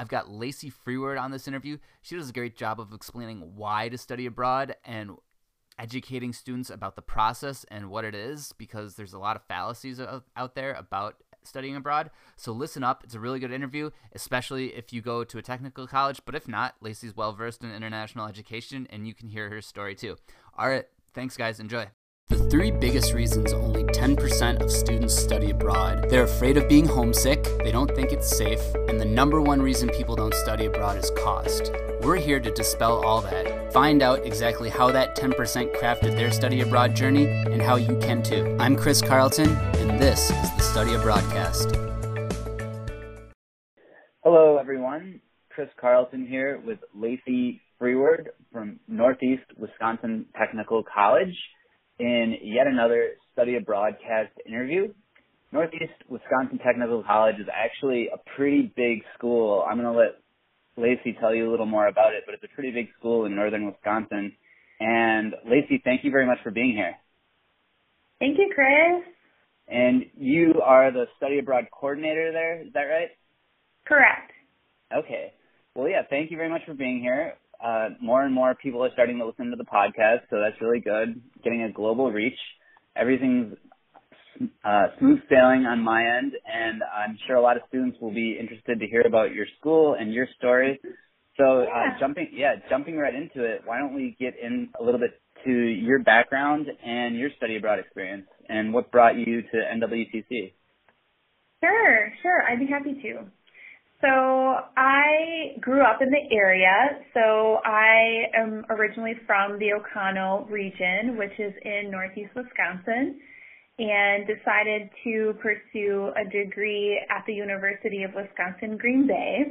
I've got Lacy Frewerd on this interview. She does a great job of explaining why to study abroad and educating students about the process and what it is because there's a lot of fallacies out there about studying abroad. So listen up. It's a really good interview, especially if you go to a technical college. But if not, Lacy's well versed in international education and you can hear her story too. All right. Thanks, guys. Enjoy. Three biggest reasons only 10% of students study abroad they're afraid of being homesick, they don't think it's safe, and the number one reason people don't study abroad is cost. We're here to dispel all that. Find out exactly how that 10% crafted their study abroad journey and how you can too. I'm Chris Carlton, and this is the Study Abroadcast. Hello, everyone. Chris Carlton here with Lacy Frewerd from Northeast Wisconsin Technical College in yet another study abroad cast interview. Northeast Wisconsin Technical College is actually a pretty big school. I'm going to let Lacy tell you a little more about it, but it's a pretty big school in northern Wisconsin. And Lacy, thank you very much for being here. Thank you, Chris. And you are the study abroad coordinator there, is that right? Correct. Okay. Well, yeah, thank you very much for being here uh, more and more people are starting to listen to the podcast, so that's really good. Getting a global reach. Everything's uh, smooth sailing on my end, and I'm sure a lot of students will be interested to hear about your school and your story. So, uh, jumping, yeah, jumping right into it. Why don't we get in a little bit to your background and your study abroad experience, and what brought you to NWTC? Sure, sure. I'd be happy to. So I grew up in the area. So I am originally from the Oconto region, which is in northeast Wisconsin, and decided to pursue a degree at the University of Wisconsin Green Bay.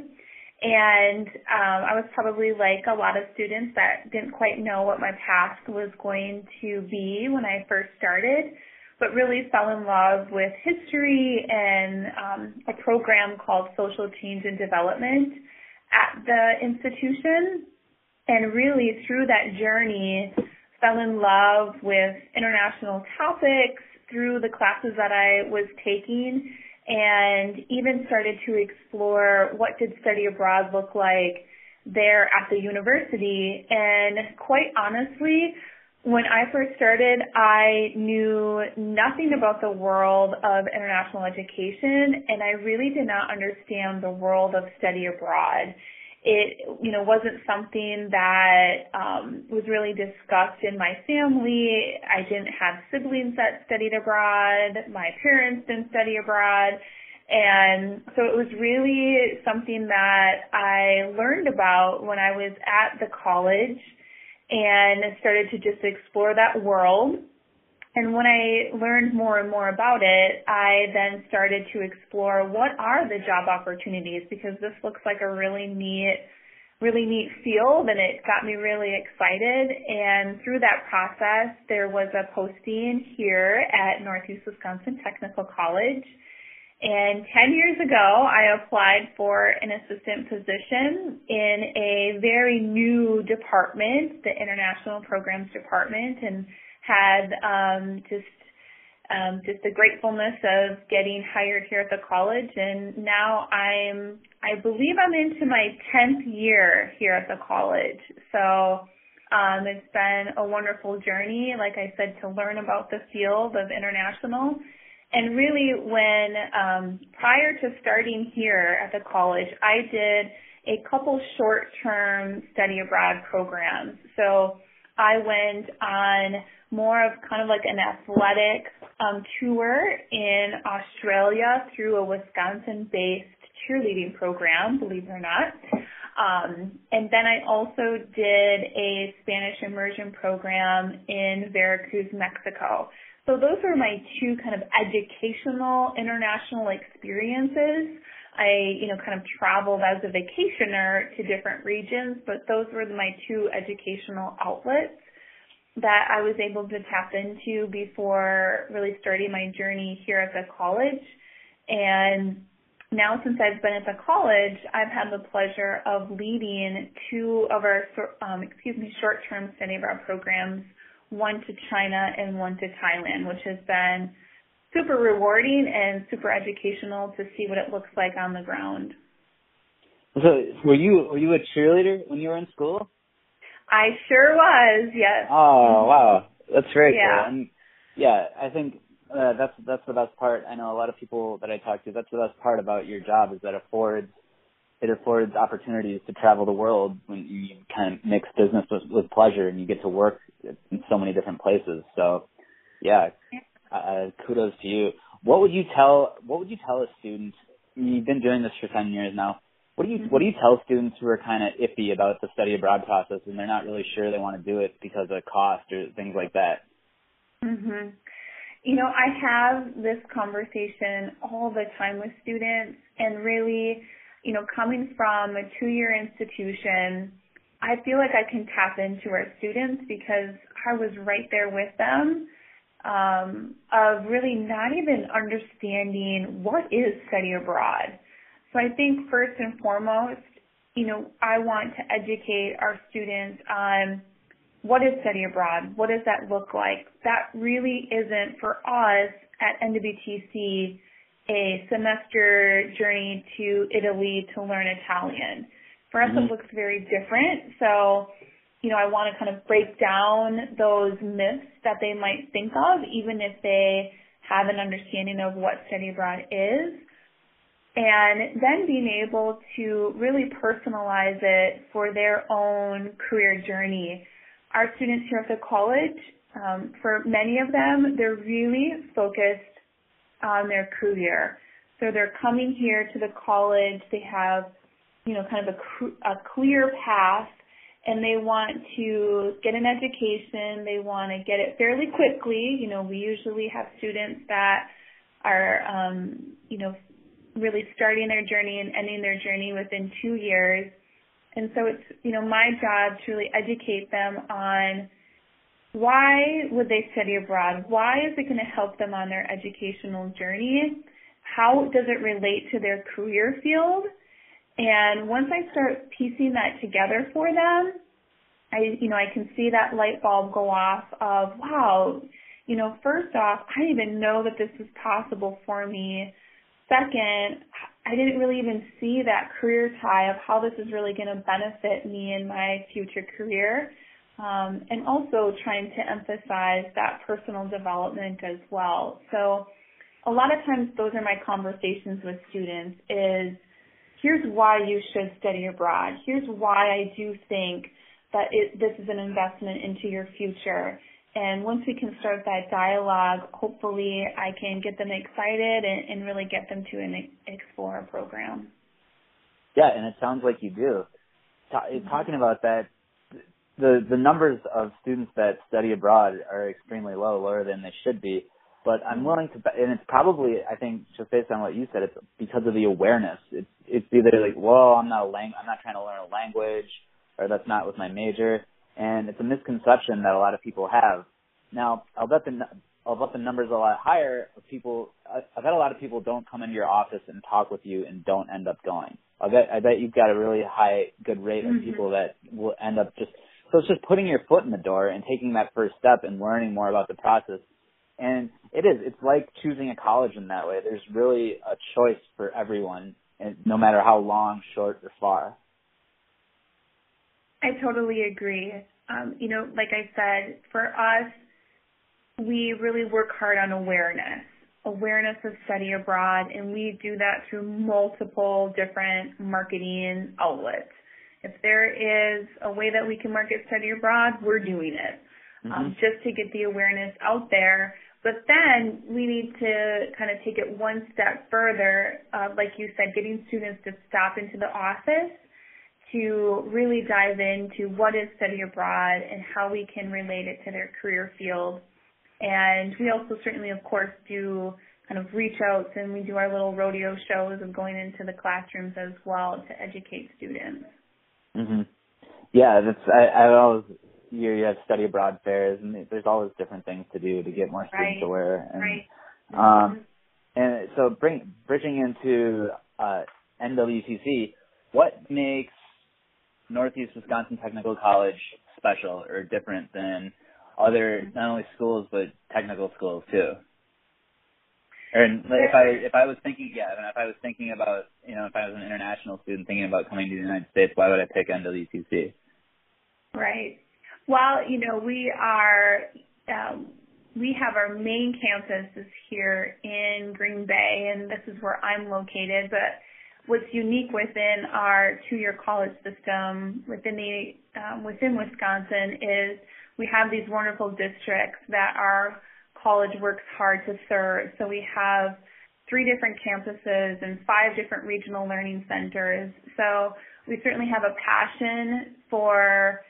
And um, I was probably like a lot of students that didn't quite know what my path was going to be when I first started but really fell in love with history and um, a program called Social Change and Development at the institution. And really through that journey, fell in love with international topics through the classes that I was taking and even started to explore what did study abroad look like there at the university. And quite honestly, when I first started, I knew nothing about the world of international education and I really did not understand the world of study abroad. It, you know, wasn't something that um, was really discussed in my family. I didn't have siblings that studied abroad. My parents didn't study abroad. And so it was really something that I learned about when I was at the college and started to just explore that world. And when I learned more and more about it, I then started to explore what are the job opportunities because this looks like a really neat, really neat field and it got me really excited. And through that process, there was a posting here at Northeast Wisconsin Technical College and 10 years ago, I applied for an assistant position in a very new department, the International Programs Department, and had um, just um, just the gratefulness of getting hired here at the college. And now I'm, I believe I'm into my 10th year here at the college. So um, it's been a wonderful journey, like I said, to learn about the field of international and really, when um, prior to starting here at the college, I did a couple short-term study abroad programs. So I went on more of kind of like an athletic um, tour in Australia through a Wisconsin-based cheerleading program, believe it or not. Um, and then I also did a Spanish immersion program in Veracruz, Mexico. So those are my two kind of educational international experiences. I, you know, kind of traveled as a vacationer to different regions, but those were my two educational outlets that I was able to tap into before really starting my journey here at the college. And now since I've been at the college, I've had the pleasure of leading two of our, um, excuse me, short-term study abroad programs one to China and one to Thailand, which has been super rewarding and super educational to see what it looks like on the ground. So were you were you a cheerleader when you were in school? I sure was. Yes. Oh wow, that's very Yeah. cool. And yeah, I think uh, that's that's the best part. I know a lot of people that I talk to. That's the best part about your job is that it affords it affords opportunities to travel the world when you kind of mix business with, with pleasure and you get to work in so many different places. So yeah, uh, kudos to you. What would you tell What would you tell a student? You've been doing this for ten years now. What do you What do you tell students who are kind of iffy about the study abroad process and they're not really sure they want to do it because of cost or things like that? Mhm. You know, I have this conversation all the time with students and really, you know, coming from a two-year institution, I feel like I can tap into our students because I was right there with them um, of really not even understanding what is study abroad. So I think first and foremost, you know, I want to educate our students on what is study abroad? What does that look like? That really isn't for us at NWTC a semester journey to Italy to learn Italian. For us, Mhm. it looks very different. So, you know, I want to kind of break down those myths that they might think of, even if they have an understanding of what study abroad is. And then being able to really personalize it for their own career journey our students here at the college, um, for many of them, they're really focused on their career. So they're coming here to the college. They have, you know, kind of a, a clear path and they want to get an education. They want to get it fairly quickly. You know, we usually have students that are, um, you know, really starting their journey and ending their journey within two years. And so it's, you know, my job to really educate them on why would they study abroad? Why is it going to help them on their educational journey? How does it relate to their career field? And once I start piecing that together for them, I, you know, I can see that light bulb go off of, wow, you know, first off, I didn't even know that this was possible for me. Second, I didn't really even see that career tie of how this is really going to benefit me in my future career. Um, and also trying to emphasize that personal development as well. So a lot of times those are my conversations with students is here's why you should study abroad. Here's why I do think that it, this is an investment into your future. And once we can start that dialogue, hopefully I can get them excited and, and really get them to an explore a program. Yeah, and it sounds like you do. Ta- Talking about that, the the numbers of students that study abroad are extremely low, lower than they should be. But I'm willing to, bet- and it's probably, I think, just based on what you said, it's because of the awareness. It's it's either like, well, I'm not a lang, I'm not trying to learn a language, or that's not with my major, and it's a misconception that a lot of people have. Now, I'll bet the I'll bet the numbers a lot higher of people. I- I've had a lot of people don't come into your office and talk with you and don't end up going. I bet I bet you've got a really high good rate of Mhm. people that will end up just. So it's just putting your foot in the door and taking that first step and learning more about the process. And it is. It's like choosing a college in that way. There's really a choice for everyone, and no matter how long, short, or far. I totally agree. Um, you know, like I said, for us, we really work hard on awareness, awareness of study abroad, and we do that through multiple different marketing outlets. If there is a way that we can market study abroad, we're doing it um, just to get the awareness out there. But then we need to kind of take it one step further, uh, like you said, getting students to stop into the office to really dive into what is study abroad and how we can relate it to their career field. And we also certainly, of course, do kind of reach outs and we do our little rodeo shows of going into the classrooms as well to educate students. Hmm Yeah, that's I, I always you you have study abroad fairs and there's always different things to do to get more students Right, aware. And, right. Um, and so bring bridging into uh, NWTC, what makes Northeast Wisconsin Technical College special or different than other not only schools but technical schools too? Or if I if I was thinking, yeah, if I was thinking about, you know, if I was an international student thinking about coming to the United States, why would I pick NWTC? Right. Well, you know, we are um, we have our main campus is here in Green Bay, and this is where I'm located. But what's unique within our two-year college system within the um, within Wisconsin is we have these wonderful districts that our college works hard to serve. So we have three different campuses and five different regional learning centers. So we certainly have a passion for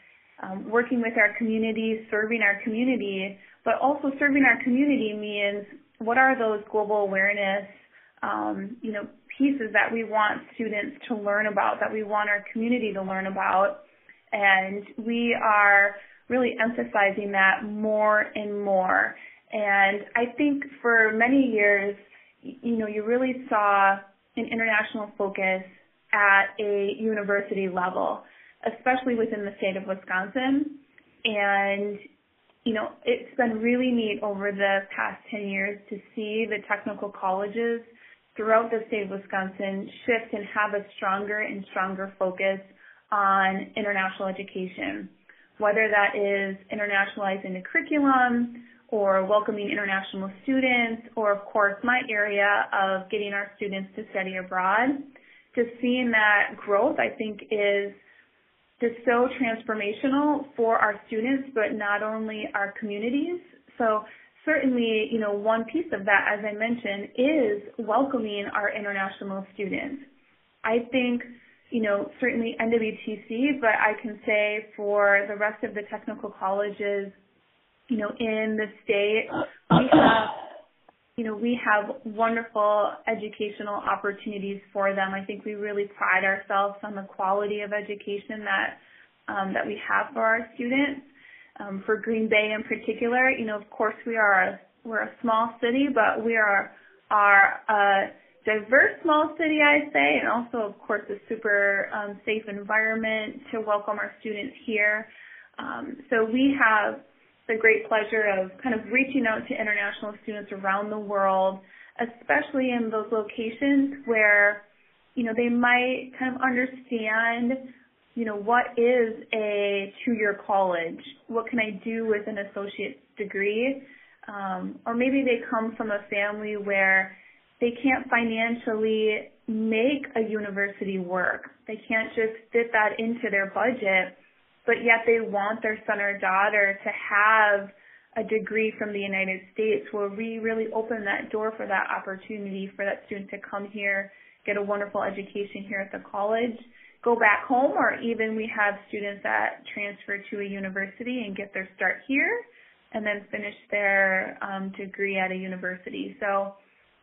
um, working with our community, serving our community, but also serving our community means what are those global awareness, um, you know, pieces that we want students to learn about, that we want our community to learn about, and we are really emphasizing that more and more. And I think for many years, you know, you really saw an international focus at a university level, especially within the state of Wisconsin. And, you know, it's been really neat over the past 10 years to see the technical colleges throughout the state of Wisconsin shift and have a stronger and stronger focus on international education, whether that is internationalizing the curriculum, or welcoming international students, or of course my area of getting our students to study abroad. Just seeing that growth, I think, is just so transformational for our students, but not only our communities. So certainly, you know, one piece of that, as I mentioned, is welcoming our international students. I think, you know, certainly NWTC, but I can say for the rest of the technical colleges you know, in the state, we have, you know, we have wonderful educational opportunities for them. I think we really pride ourselves on the quality of education that um, that we have for our students. Um, for Green Bay in particular, you know, of course we are a, we're a small city, but we are are a diverse small city, I say, and also of course a super um, safe environment to welcome our students here. Um, so we have the great pleasure of kind of reaching out to international students around the world, especially in those locations where, you know, they might kind of understand, you know, what is a two-year college? What can I do with an associate degree? Um, or maybe they come from a family where they can't financially make a university work. They can't just fit that into their budget but yet they want their son or daughter to have a degree from the United States where we really open that door for that opportunity for that student to come here, get a wonderful education here at the college, go back home, or even we have students that transfer to a university and get their start here and then finish their um, degree at a university. So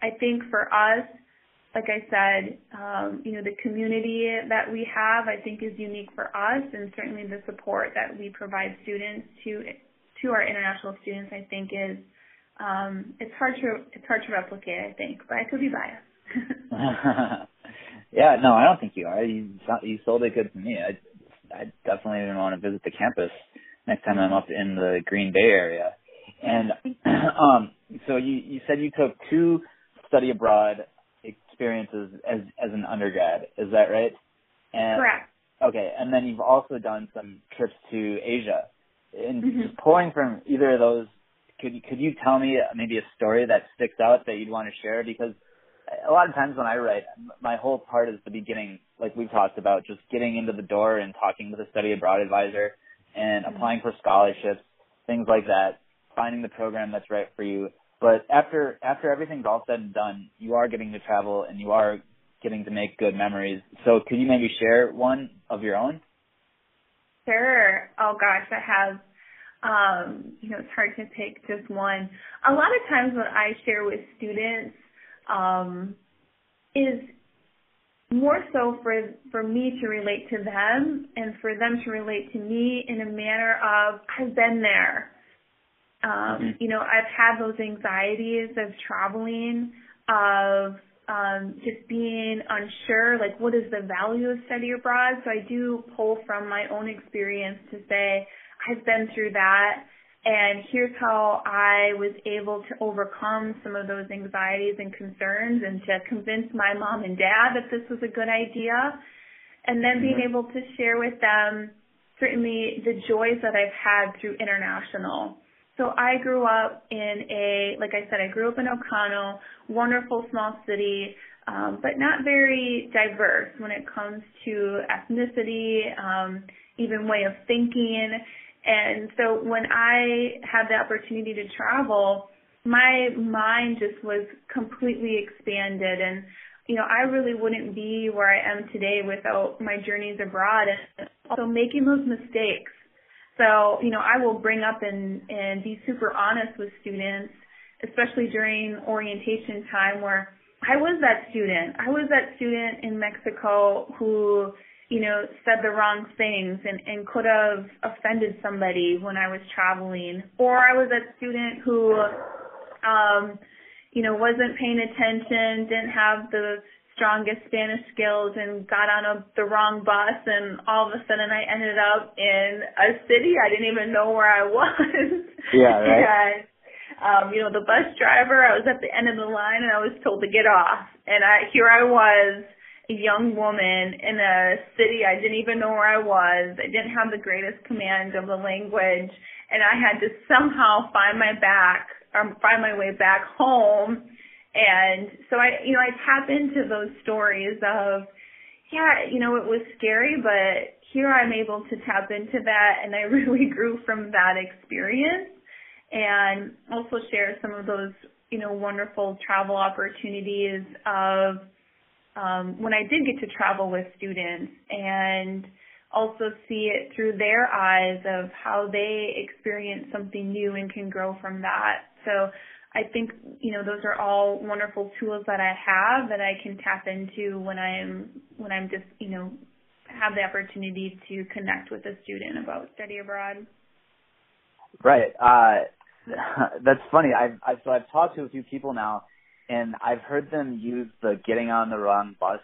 I think for us, like I said, um, you know, the community that we have, I think, is unique for us, and certainly the support that we provide students to to our international students, I think, is um, it's hard to it's hard to replicate. I think, but I could be biased. yeah, no, I don't think you are. You you sold it good to me. I I definitely want to visit the campus next time I'm up in the Green Bay area. And um, so you you said you took two study abroad experiences as as an undergrad. Is that right? And, Correct. Okay, and then you've also done some trips to Asia. And mm-hmm. pulling from either of those, could could you tell me maybe a story that sticks out that you'd want to share? Because a lot of times when I write, my whole part is the beginning, like we've talked about, just getting into the door and talking with a study abroad advisor and mm-hmm. applying for scholarships, things like that, finding the program that's right for you. But after after everything's all said and done, you are getting to travel and you are getting to make good memories. So could you maybe share one of your own? Sure. Oh gosh, I have um, you know, it's hard to pick just one. A lot of times what I share with students um, is more so for for me to relate to them and for them to relate to me in a manner of I've been there. Um, mm-hmm. You know, I've had those anxieties of traveling, of um, just being unsure, like what is the value of study abroad. So I do pull from my own experience to say I've been through that, And here's how I was able to overcome some of those anxieties and concerns and to convince my mom and dad that this was a good idea. And then being Mhm. able to share with them certainly the joys that I've had through international. So I grew up in a, like I said, I grew up in Oconto, wonderful small city, um, but not very diverse when it comes to ethnicity, um, even way of thinking. And so when I had the opportunity to travel, my mind just was completely expanded and you know, I really wouldn't be where I am today without my journeys abroad and also making those mistakes. So, you know, I will bring up and, and be super honest with students, especially during orientation time where I was that student. I was that student in Mexico who, you know, said the wrong things and, and could have offended somebody when I was traveling. Or I was that student who, um, you know, wasn't paying attention, didn't have the strongest Spanish skills and got on a, the wrong bus and all of a sudden I ended up in a city I didn't even know where I was. Yeah, right. and, um, you know, the bus driver, I was at the end of the line and I was told to get off. And I, here I was, a young woman in a city I didn't even know where I was. I didn't have the greatest command of the language and I had to somehow find my back or find my way back home and so I, you know, I tap into those stories of, yeah, you know, it was scary, but here I'm able to tap into that and I really grew from that experience and also share some of those, you know, wonderful travel opportunities of um, when I did get to travel with students and also see it through their eyes of how they experience something new and can grow from that. So I think, you know, those are all wonderful tools that I have that I can tap into when I'm, when I'm just, you know, have the opportunity to connect with a student about study abroad. Right. Uh, that's funny. I've, I've so I've talked to a few people now, and I've heard them use the getting on the wrong bus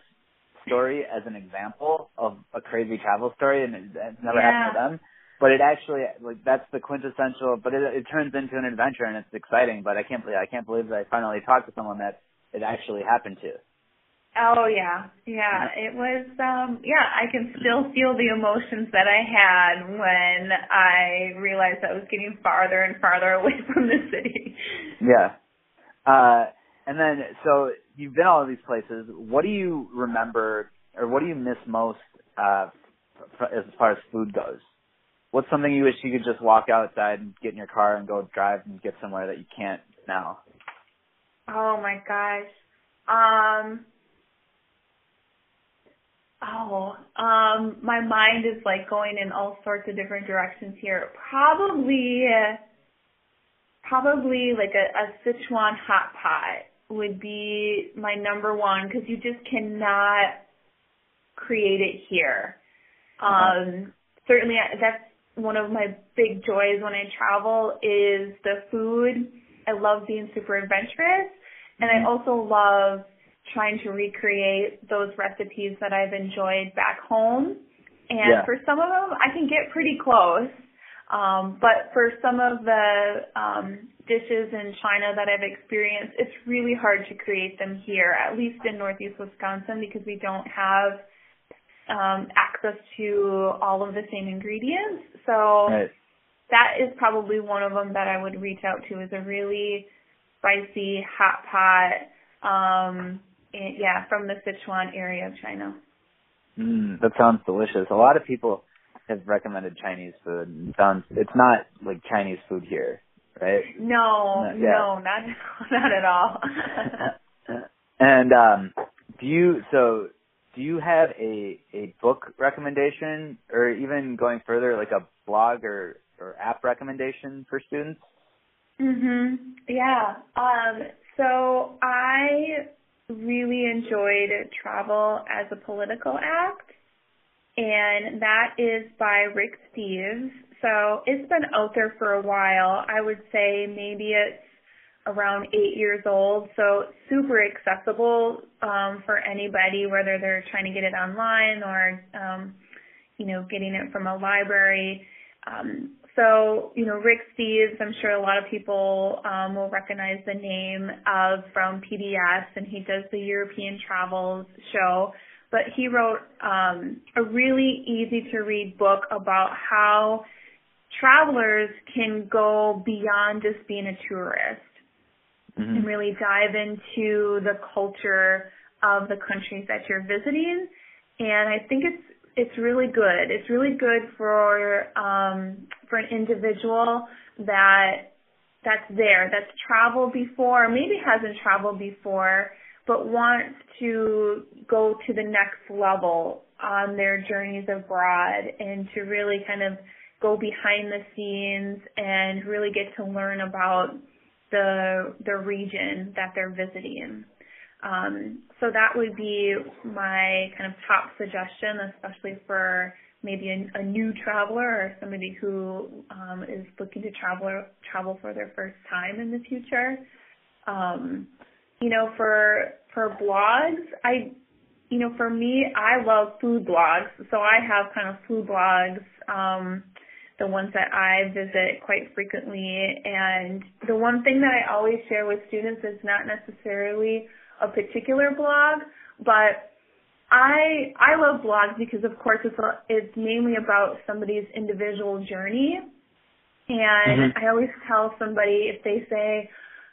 story as an example of a crazy travel story, and it, it's never Yeah. happened to them. But it actually like that's the quintessential. But it, it turns into an adventure, and it's exciting. But I can't believe I can't believe that I finally talked to someone that it actually happened to. Oh yeah, yeah. It was um yeah, I can still feel the emotions that I had when I realized I was getting farther and farther away from the city. Yeah. Uh, and then, so you've been all of these places. What do you remember, or what do you miss most uh, f- as far as food goes? What's something you wish you could just walk outside and get in your car and go drive and get somewhere that you can't now? Oh my gosh. Um Oh, um my mind is like going in all sorts of different directions here. Probably probably like a, a Sichuan hot pot would be my number one because you just cannot create it here. Um, certainly, that's one of my big joys when I travel is the food. I love being super adventurous, and I also love trying to recreate those recipes that I've enjoyed back home. And Yeah. for some of them, I can get pretty close. Um, but for some of the um, dishes in China that I've experienced, it's really hard to create them here, at least in Northeast Wisconsin, because we don't have um, access to all of the same ingredients. So Right. that is probably one of them that I would reach out to is a really spicy hot pot. Um, and, yeah, from the Sichuan area of China. Mm, that sounds delicious. A lot of people have recommended Chinese food. It sounds it's not like Chinese food here, right? No, No, yeah. no, not not at all. and um, do you so do you have a a book recommendation or even going further like a blog or or app recommendation for students? mhm. Yeah. Um so I really enjoyed Travel as a Political Act and that is by Rick Steves. So it's been out there for a while. I would say maybe it's around eight years old, so super accessible um, for anybody, whether they're trying to get it online or, um, you know, getting it from a library. Um, so, you know, Rick Steves, I'm sure a lot of people um, will recognize the name of from PBS, and he does the European Travels show. But he wrote um, a really easy to read book about how travelers can go beyond just being a tourist mm-hmm. and really dive into the culture of the countries that you're visiting. And I think it's it's really good. It's really good for um, for an individual that that's there, that's traveled before, maybe hasn't traveled before, but wants to go to the next level on their journeys abroad and to really kind of go behind the scenes and really get to learn about the the region that they're visiting. Um, so that would be my kind of top suggestion, especially for maybe a, a new traveler or somebody who um, is looking to travel travel for their first time in the future. Um, you know, for for blogs, I, you know, for me, I love food blogs. So I have kind of food blogs. Um, the ones that I visit quite frequently. And the one thing that I always share with students is not necessarily a particular blog, but I I love blogs because of course it's a, it's mainly about somebody's individual journey. And mm-hmm. I always tell somebody if they say,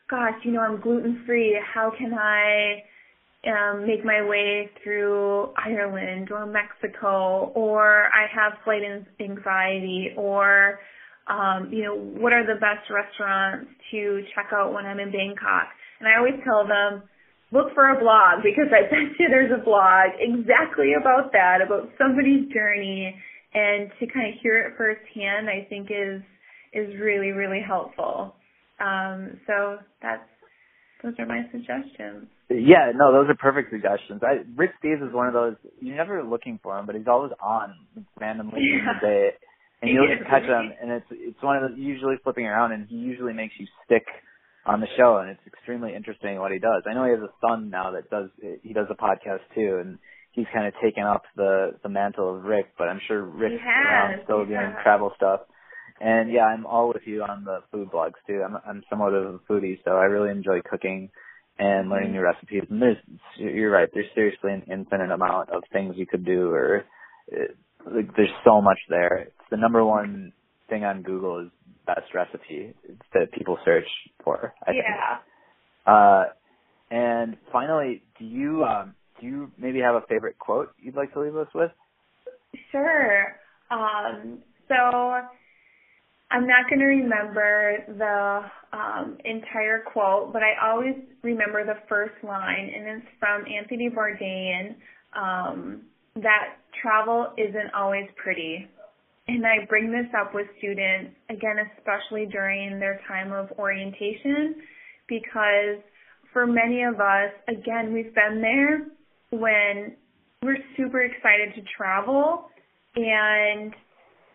"Gosh, you know, I'm gluten free. How can I um, make my way through Ireland or Mexico, or I have flight anxiety, or um, you know, what are the best restaurants to check out when I'm in Bangkok?" And I always tell them, look for a blog because I bet you there's a blog exactly about that, about somebody's journey, and to kind of hear it firsthand, I think is is really really helpful. Um, so that's those are my suggestions. Yeah, no, those are perfect suggestions. I, Rick Steves is one of those you're never looking for him, but he's always on randomly yeah. in the day, and you'll just catch him, and it's it's one of the usually flipping around, and he usually makes you stick on the show, and it's extremely interesting what he does. I know he has a son now that does he does a podcast too, and he's kind of taken up the the mantle of Rick, but I'm sure Rick's around still doing travel stuff. And yeah, I'm all with you on the food blogs too. I'm I'm somewhat of a foodie, so I really enjoy cooking and learning mm-hmm. new recipes. And there's you're right. There's seriously an infinite amount of things you could do, or it, like there's so much there. It's the number one thing on Google is best recipe that people search for. I yeah. Think. Uh, and finally, do you um, do you maybe have a favorite quote you'd like to leave us with? Sure. Um, so I'm not going to remember the um, entire quote, but I always remember the first line, and it's from Anthony Bourdain. Um, that travel isn't always pretty. And I bring this up with students, again, especially during their time of orientation, because for many of us, again, we've been there when we're super excited to travel and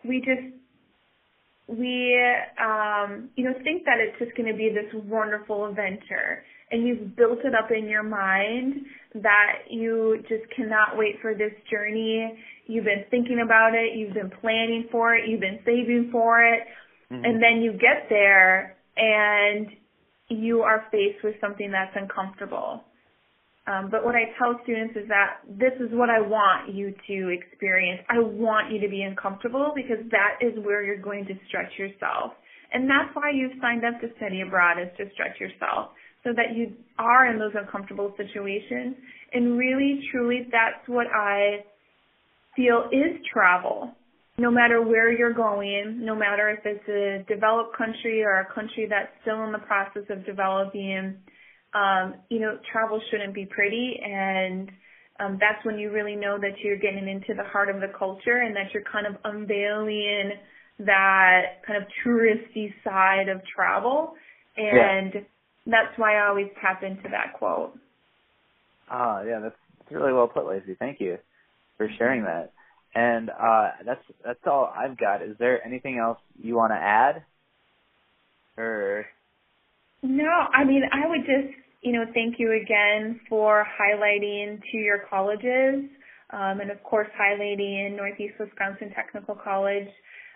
we just we um you know think that it's just going to be this wonderful adventure. And you've built it up in your mind that you just cannot wait for this journey. You've been thinking about it, you've been planning for it, you've been saving for it, mm-hmm. and then you get there and you are faced with something that's uncomfortable. Um, but what I tell students is that this is what I want you to experience. I want you to be uncomfortable because that is where you're going to stretch yourself. And that's why you've signed up to study abroad is to stretch yourself so that you are in those uncomfortable situations. And really, truly, that's what I feel is travel. No matter where you're going, no matter if it's a developed country or a country that's still in the process of developing, um, you know, travel shouldn't be pretty and um, that's when you really know that you're getting into the heart of the culture and that you're kind of unveiling that kind of touristy side of travel. And yeah. that's why I always tap into that quote. Ah, yeah, that's, that's really well put, Lacy. Thank you for sharing that. And uh, that's that's all I've got. Is there anything else you want to add? Or no, I mean I would just you know thank you again for highlighting to your colleges, um, and of course highlighting Northeast Wisconsin Technical College.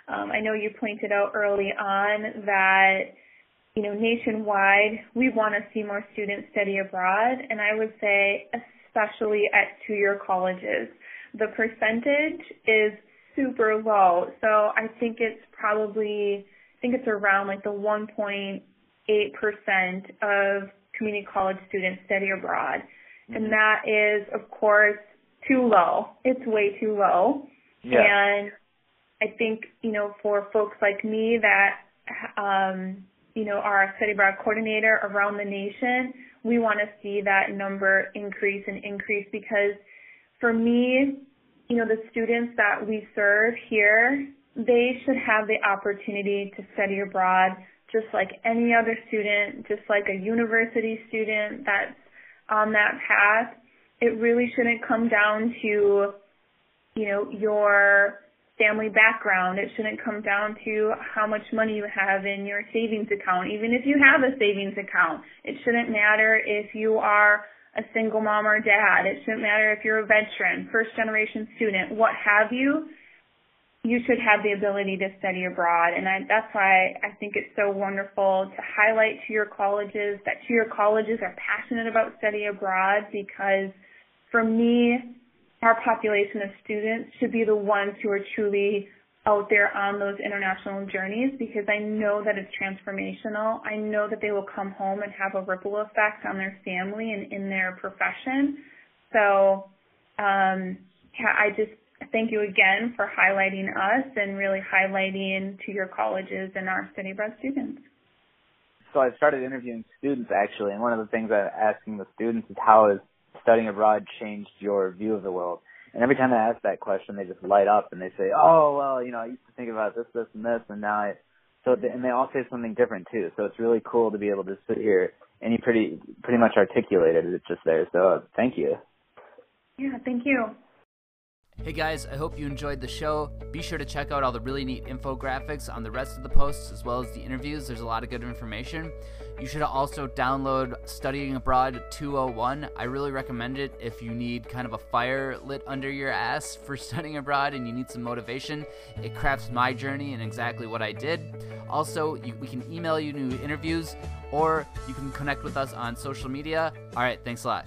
Um, I know you pointed out early on that, you know, nationwide, we want to see more students study abroad, and I would say especially at two-year colleges. The percentage is super low, so I think it's probably, I think it's around like the 1.8% of community college students study abroad. Mm-hmm. And that is, of course, too low. It's way too low. Yeah. And I think, you know, for folks like me that, um, you know, are a study abroad coordinator around the nation, we want to see that number increase and increase because for me, you know, the students that we serve here, they should have the opportunity to study abroad just like any other student, just like a university student that's on that path. It really shouldn't come down to, you know, your family background. It shouldn't come down to how much money you have in your savings account, even if you have a savings account. It shouldn't matter if you are a single mom or dad. It shouldn't matter if you're a veteran, first generation student, what have you. You should have the ability to study abroad. And I, that's why I think it's so wonderful to highlight to your colleges that to your colleges are passionate about study abroad because for me, our population of students should be the ones who are truly out there on those international journeys because I know that it's transformational. I know that they will come home and have a ripple effect on their family and in their profession. So, um, yeah, I just thank you again for highlighting us and really highlighting to your colleges and our study abroad students. So I started interviewing students actually, and one of the things I'm asking the students is how has studying abroad changed your view of the world? And every time I ask that question, they just light up and they say, "Oh, well, you know, I used to think about this, this, and this, and now I." So, and they all say something different too. So it's really cool to be able to sit here and you pretty, pretty much articulated it just there. So uh, thank you. Yeah, thank you. Hey guys, I hope you enjoyed the show. Be sure to check out all the really neat infographics on the rest of the posts as well as the interviews. There's a lot of good information. You should also download Studying Abroad 201. I really recommend it if you need kind of a fire lit under your ass for studying abroad and you need some motivation. It crafts my journey and exactly what I did. Also, you, we can email you new interviews or you can connect with us on social media. All right, thanks a lot.